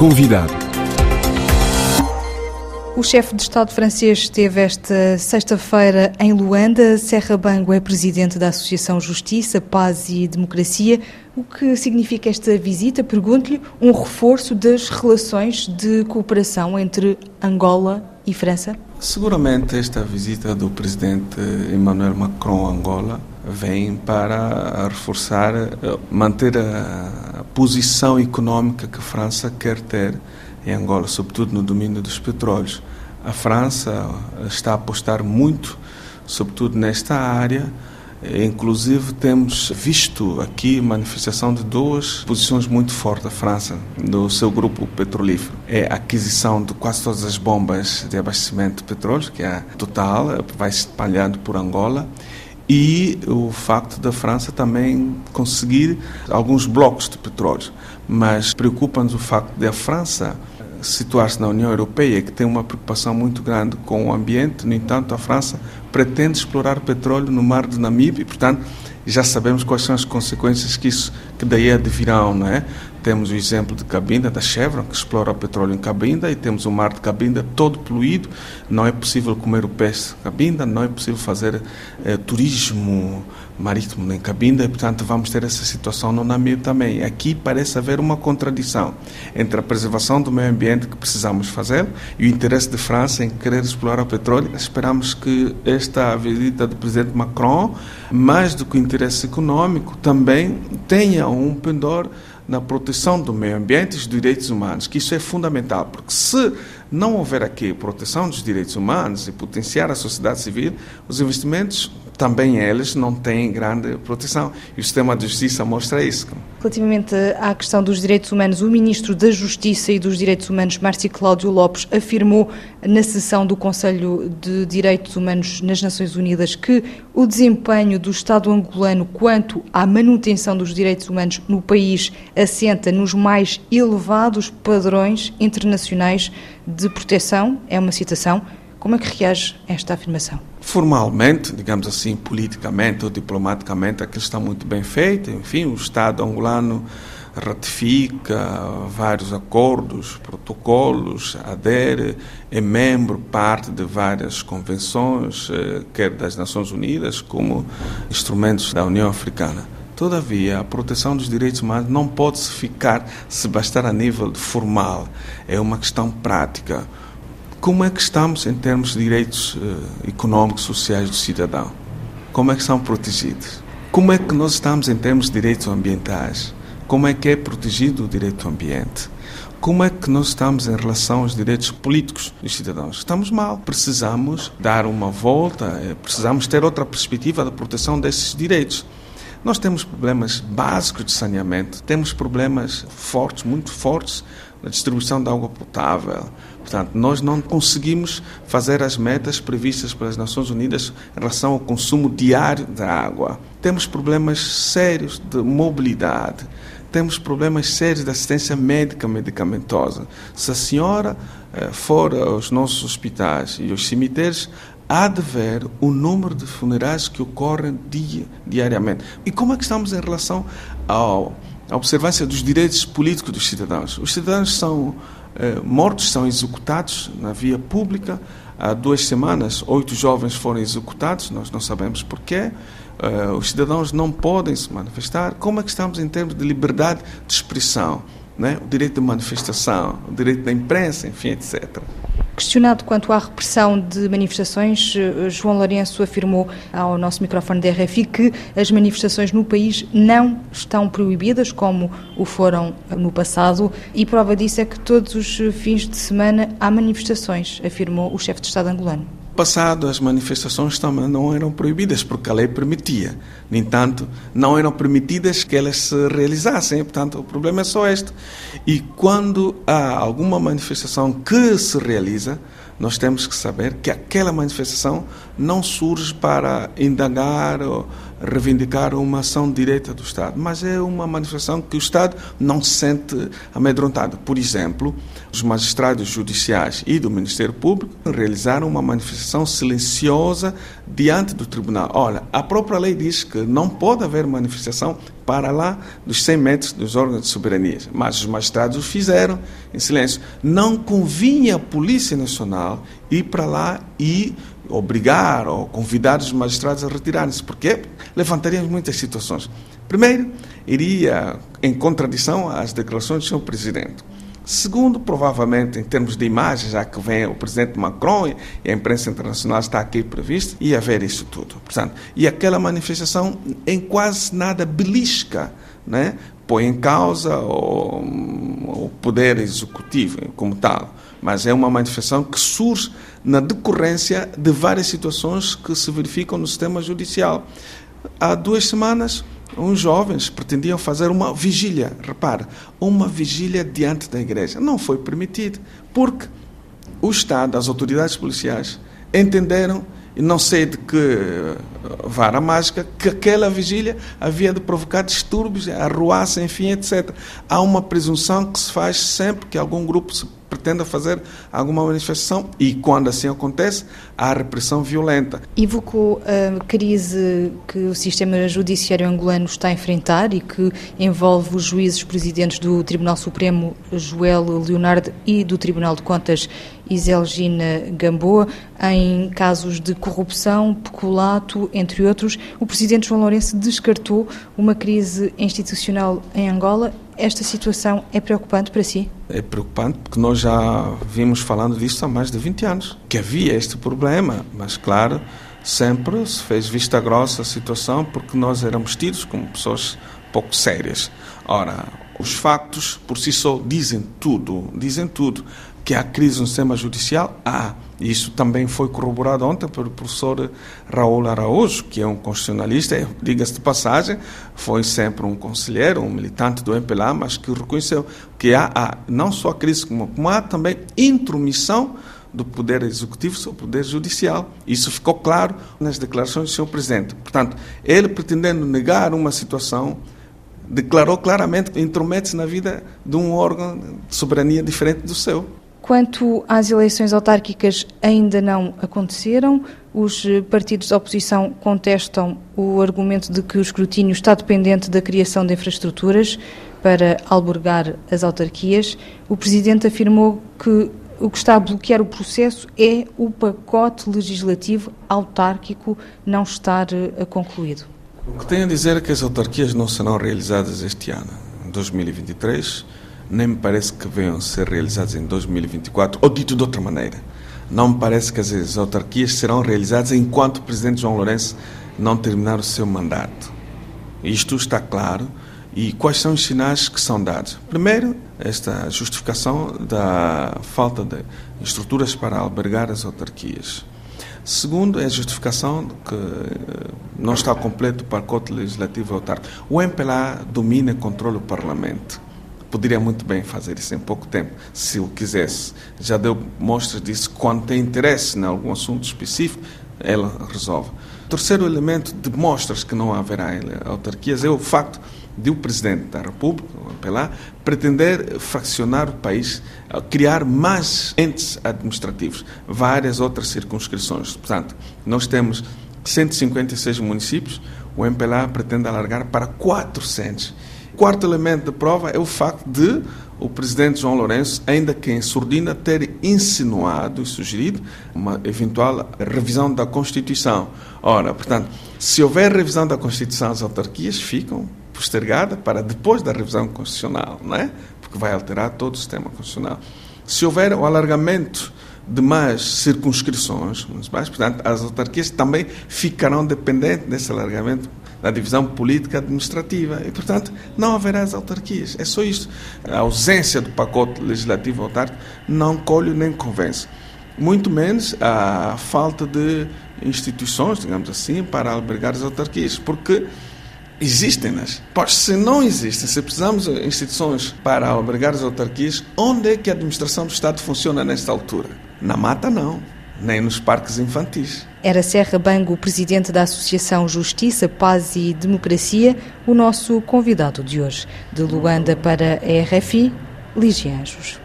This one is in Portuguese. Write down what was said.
Convidado. O chefe de Estado francês esteve esta sexta-feira em Luanda. Serra Bango é presidente da Associação Justiça, Paz e Democracia. O que significa esta visita? Pergunto-lhe um reforço das relações de cooperação entre Angola e França? Seguramente esta visita do presidente Emmanuel Macron a Angola vem para reforçar, eh, manter a posição econômica que a França quer ter em Angola, sobretudo no domínio dos petróleos. A França está a apostar muito, sobretudo nesta área. Inclusive, temos visto aqui manifestação de duas posições muito fortes da França, do seu grupo petrolífero. É a aquisição de quase todas as bombas de abastecimento de petróleo, que é total, vai se espalhando por Angola, e o facto da França também conseguir alguns blocos de petróleo. Mas preocupa-nos o facto de a França situar-se na União Europeia, que tem uma preocupação muito grande com o ambiente. No entanto, a França pretende explorar petróleo no mar de Namíbia e, portanto, já sabemos quais são as consequências que isso que daí advirão, não é? Temos o exemplo de Cabinda, da Chevron, que explora o petróleo em Cabinda, e temos o mar de Cabinda todo poluído. Não é possível comer o peixe de Cabinda, não é possível fazer eh, turismo marítimo em Cabinda, e, portanto, vamos ter essa situação no Namíbia também. Aqui parece haver uma contradição entre a preservação do meio ambiente que precisamos fazer e o interesse de França em querer explorar o petróleo. Esperamos que esta visita do presidente Macron, mais do que o interesse econômico, também tenha um pendor na proteção do meio ambiente e dos direitos humanos, que isso é fundamental, porque se não houver aqui proteção dos direitos humanos e potenciar a sociedade civil, os investimentos também eles não têm grande proteção. E o sistema de justiça mostra isso. Relativamente à questão dos direitos humanos, o Ministro da Justiça e dos Direitos Humanos, Márcio Cláudio Lopes, afirmou na sessão do Conselho de Direitos Humanos nas Nações Unidas que o desempenho do Estado angolano quanto à manutenção dos direitos humanos no país assenta nos mais elevados padrões internacionais de proteção. É uma citação. Como é que reage a esta afirmação? Formalmente, digamos assim, politicamente ou diplomaticamente, aquilo está muito bem feito. Enfim, o Estado angolano ratifica vários acordos, protocolos, adere, é membro, parte de várias convenções, eh, quer das Nações Unidas como instrumentos da União Africana. Todavia, a proteção dos direitos humanos não pode ficar, se bastar a nível formal. É uma questão prática. Como é que estamos em termos de direitos uh, econômicos, sociais do cidadão? Como é que são protegidos? Como é que nós estamos em termos de direitos ambientais? Como é que é protegido o direito ao ambiente? Como é que nós estamos em relação aos direitos políticos dos cidadãos? Estamos mal. Precisamos dar uma volta, eh, precisamos ter outra perspectiva da proteção desses direitos. Nós temos problemas básicos de saneamento, temos problemas fortes, muito fortes, na distribuição da água potável. Portanto, nós não conseguimos fazer as metas previstas pelas Nações Unidas em relação ao consumo diário da água. Temos problemas sérios de mobilidade. Temos problemas sérios de assistência médica medicamentosa. Se a senhora eh, for aos nossos hospitais e aos cemitérios, há de ver o número de funerais que ocorrem dia, diariamente. E como é que estamos em relação ao, à observância dos direitos políticos dos cidadãos? Os cidadãos são eh, mortos, são executados na via pública. Há duas semanas, oito jovens foram executados, nós não sabemos porquê. Eh, os cidadãos não podem se manifestar. Como é que estamos em termos de liberdade de expressão? Né? O direito de manifestação, o direito da imprensa, enfim, etc. Questionado quanto à repressão de manifestações, eh, João Lourenço afirmou ao nosso microfone da RFI que as manifestações no país não estão proibidas, como o foram no passado, e prova disso é que todos os fins de semana há manifestações, afirmou o chefe de Estado angolano passado as manifestações também não eram proibidas porque a lei permitia. No entanto, não eram permitidas que elas se realizassem. Portanto, o problema é só este. E quando há alguma manifestação que se realiza, nós temos que saber que aquela manifestação não surge para indagar ou reivindicar uma ação direta do Estado, mas é uma manifestação que o Estado não se sente amedrontado. Por exemplo, os magistrados judiciais e do Ministério Público realizaram uma manifestação silenciosa diante do tribunal. Olha, a própria lei diz que não pode haver manifestação para lá dos 100 metros dos órgãos de soberania. Mas os magistrados o fizeram em silêncio. Não convinha a Polícia Nacional ir para lá e obrigar ou convidar os magistrados a retirarem-se, porque levantaria muitas situações. Primeiro, iria em contradição às declarações do Sr. Presidente. Segundo, provavelmente, em termos de imagem, já que vem o presidente Macron e a imprensa internacional está aqui prevista, ia haver isso tudo. Portanto, e aquela manifestação em quase nada belisca, né? põe em causa o, o poder executivo como tal, mas é uma manifestação que surge na decorrência de várias situações que se verificam no sistema judicial. Há duas semanas, uns jovens pretendiam fazer uma vigília, repare, uma vigília diante da igreja. Não foi permitido, porque o Estado, as autoridades policiais, entenderam, e não sei de que eh, vara mágica, que aquela vigília havia de provocar distúrbios, arruaça, enfim, etc. Há uma presunção que se faz sempre que algum grupo se pretenda fazer alguma manifestação e, quando assim acontece, há repressão violenta. Invocou a crise que o sistema judiciário angolano está a enfrentar e que envolve os juízes presidentes do Tribunal Supremo, Joel Leonardo, e do Tribunal de Contas, Iselgina Gamboa, em casos de corrupção, peculato, entre outros. O presidente João Lourenço descartou uma crise institucional em Angola. Esta situação é preocupante para si? É preocupante porque nós já vimos falando disso há mais de 20 anos, que havia este problema, mas claro, sempre se fez vista grossa a situação porque nós éramos tidos como pessoas pouco sérias. Ora, os factos por si só dizem tudo, dizem tudo que há crise no sistema judicial, há. Isso também foi corroborado ontem pelo professor Raul Araújo, que é um constitucionalista, diga-se de passagem, foi sempre um conselheiro, um militante do MPLA, mas que reconheceu que há, há não só a crise, como, como há também intromissão do Poder Executivo sobre o Poder Judicial. Isso ficou claro nas declarações do Sr. Presidente. Portanto, ele pretendendo negar uma situação, declarou claramente que intromete-se na vida de um órgão de soberania diferente do seu. Quanto às eleições autárquicas, ainda não aconteceram. Os partidos da oposição contestam o argumento de que o escrutínio está dependente da criação de infraestruturas para albergar as autarquias. O Presidente afirmou que o que está a bloquear o processo é o pacote legislativo autárquico não estar eh, concluído. O que tenho a dizer é que as autarquias não serão realizadas este ano, em 2023 nem me parece que venham ser realizados em 2024, ou dito de outra maneira, não me parece que as autarquias serão realizadas enquanto o presidente João Lourenço não terminar o seu mandato. Isto está claro. E quais são os sinais que são dados? Primeiro, esta justificação da falta de estruturas para albergar as autarquias. Segundo, é a justificação que eh, não está completo o pacote legislativo autárquico. O MPLA domina e controla o Parlamento poderia muito bem fazer isso em pouco tempo, se o quisesse. Já deu mostras disso. Quando tem interesse em algum assunto específico, ela resolve. Terceiro elemento de mostras que não haverá autarquias é o facto de o Presidente da República, Pelá, pretender fraccionar o país, criar mais entes administrativos, várias outras circunscrições. Portanto, nós temos 156 municípios, o MPLA pretende alargar para 400 quarto elemento de prova é o facto de o presidente João Lourenço, ainda que em surdina, ter insinuado e sugerido uma eventual revisão da Constituição. Ora, portanto, se houver revisão da Constituição, as autarquias ficam postergadas para depois da revisão constitucional, não é? Porque vai alterar todo o sistema constitucional. Se houver o alargamento de mais circunscrições municipais, portanto, as autarquias também ficarão dependentes desse alargamento da divisão política administrativa e, portanto, não haverá as autarquias. É só isto. A ausência do pacote legislativo autárquico não colhe nem convence. Muito menos a falta de instituições, digamos assim, para albergar as autarquias, porque existem-nas. Pois se não existem, se precisamos de instituições para albergar as autarquias, onde é que a administração do Estado funciona nesta altura? Na mata, não nem nos parques infantis. Era Serra Bango, presidente da Associação Justiça, Paz e Democracia, o nosso convidado de hoje. De Luanda para a RFI, Ligia Anjos.